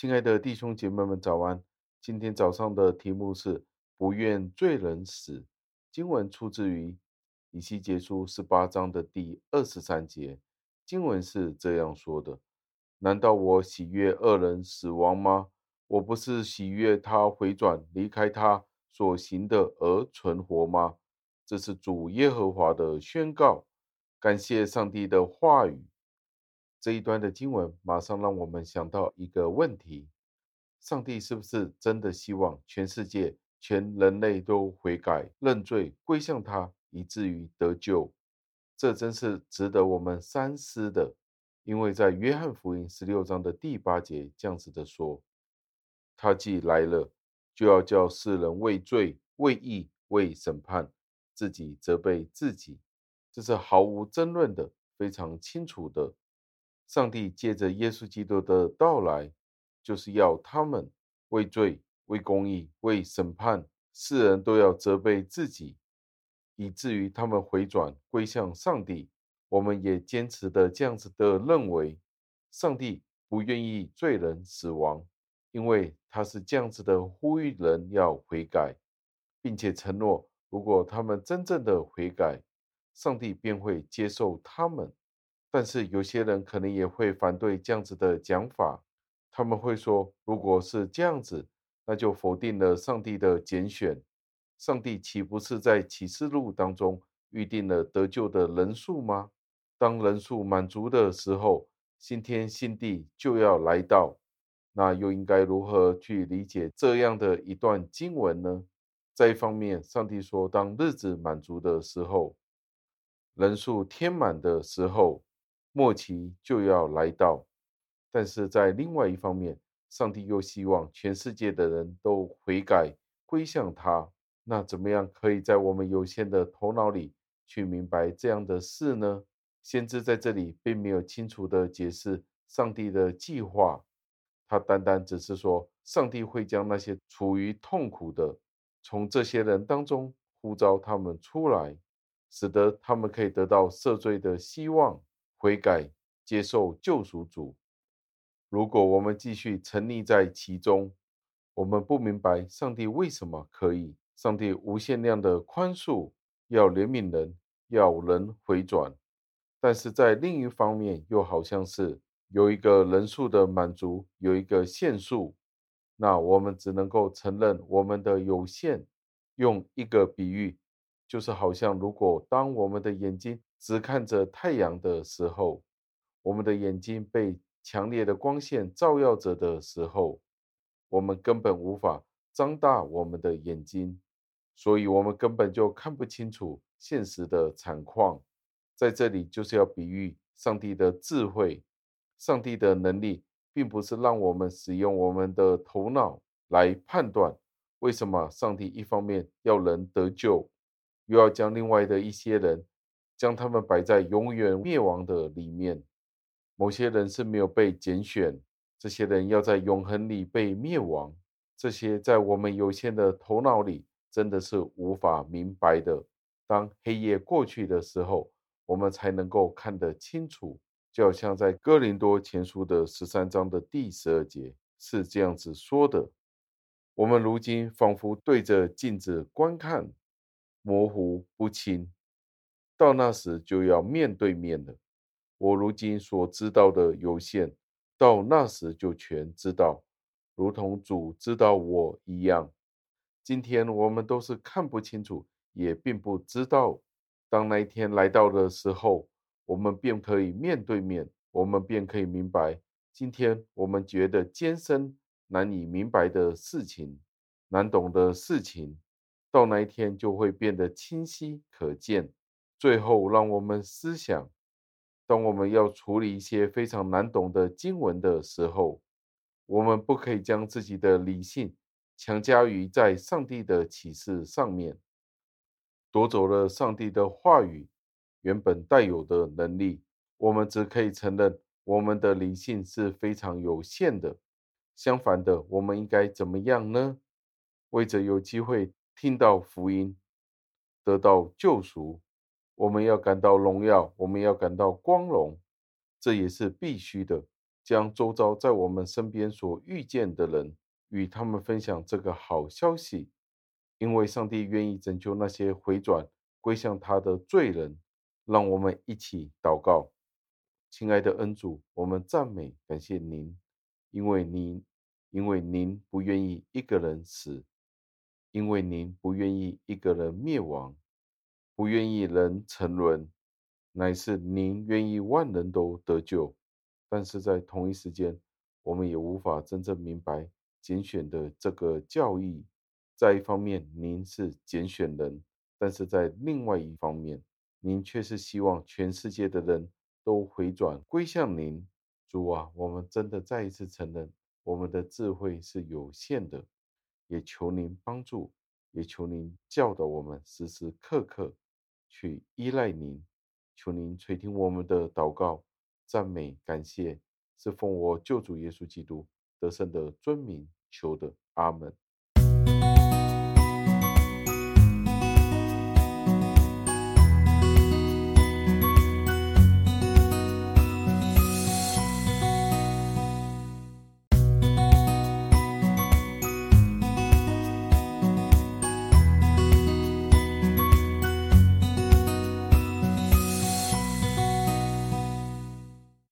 亲爱的弟兄姐妹们，早安！今天早上的题目是“不愿罪人死”。经文出自于以西结书十八章的第二十三节。经文是这样说的：“难道我喜悦恶人死亡吗？我不是喜悦他回转离开他所行的而存活吗？”这是主耶和华的宣告。感谢上帝的话语。这一段的经文马上让我们想到一个问题：上帝是不是真的希望全世界、全人类都悔改、认罪、归向他，以至于得救？这真是值得我们三思的。因为在约翰福音十六章的第八节这样子的说：“他既来了，就要叫世人为罪、为义、为审判，自己责备自己。”这是毫无争论的，非常清楚的。上帝借着耶稣基督的到来，就是要他们为罪、为公义、为审判，世人都要责备自己，以至于他们回转归向上帝。我们也坚持的这样子的认为，上帝不愿意罪人死亡，因为他是这样子的呼吁人要悔改，并且承诺，如果他们真正的悔改，上帝便会接受他们。但是有些人可能也会反对这样子的讲法，他们会说，如果是这样子，那就否定了上帝的拣选。上帝岂不是在启示录当中预定了得救的人数吗？当人数满足的时候，新天新地就要来到。那又应该如何去理解这样的一段经文呢？在一方面，上帝说，当日子满足的时候，人数填满的时候。末期就要来到，但是在另外一方面，上帝又希望全世界的人都悔改归向他。那怎么样可以在我们有限的头脑里去明白这样的事呢？先知在这里并没有清楚的解释上帝的计划，他单单只是说，上帝会将那些处于痛苦的，从这些人当中呼召他们出来，使得他们可以得到赦罪的希望。悔改，接受救赎主。如果我们继续沉溺在其中，我们不明白上帝为什么可以，上帝无限量的宽恕，要怜悯人，要人回转。但是在另一方面，又好像是有一个人数的满足，有一个限数。那我们只能够承认我们的有限。用一个比喻，就是好像如果当我们的眼睛。只看着太阳的时候，我们的眼睛被强烈的光线照耀着的时候，我们根本无法张大我们的眼睛，所以我们根本就看不清楚现实的惨况。在这里就是要比喻上帝的智慧，上帝的能力，并不是让我们使用我们的头脑来判断为什么上帝一方面要人得救，又要将另外的一些人。将他们摆在永远灭亡的里面。某些人是没有被拣选，这些人要在永恒里被灭亡。这些在我们有限的头脑里真的是无法明白的。当黑夜过去的时候，我们才能够看得清楚。就好像在哥林多前书的十三章的第十二节是这样子说的：我们如今仿佛对着镜子观看，模糊不清。到那时就要面对面了。我如今所知道的有限，到那时就全知道，如同主知道我一样。今天我们都是看不清楚，也并不知道。当那一天来到的时候，我们便可以面对面，我们便可以明白，今天我们觉得艰深、难以明白的事情、难懂的事情，到那一天就会变得清晰可见。最后，让我们思想：当我们要处理一些非常难懂的经文的时候，我们不可以将自己的理性强加于在上帝的启示上面，夺走了上帝的话语原本带有的能力。我们只可以承认，我们的理性是非常有限的。相反的，我们应该怎么样呢？为着有机会听到福音，得到救赎。我们要感到荣耀，我们要感到光荣，这也是必须的。将周遭在我们身边所遇见的人，与他们分享这个好消息，因为上帝愿意拯救那些回转归向他的罪人。让我们一起祷告，亲爱的恩主，我们赞美感谢您，因为您，因为您不愿意一个人死，因为您不愿意一个人灭亡，不愿意人沉沦，乃是您愿意万人都得救。但是在同一时间，我们也无法真正明白拣选的这个教义。在一方面，您是拣选人，但是在另外一方面，您却是希望全世界的人都回转归向您，主啊，我们真的再一次承认我们的智慧是有限的，也求您帮助，也求您教导我们时时刻刻去依赖您，求您垂听我们的祷告、赞美、感谢，是奉我救主耶稣基督得胜的尊名求的，阿门。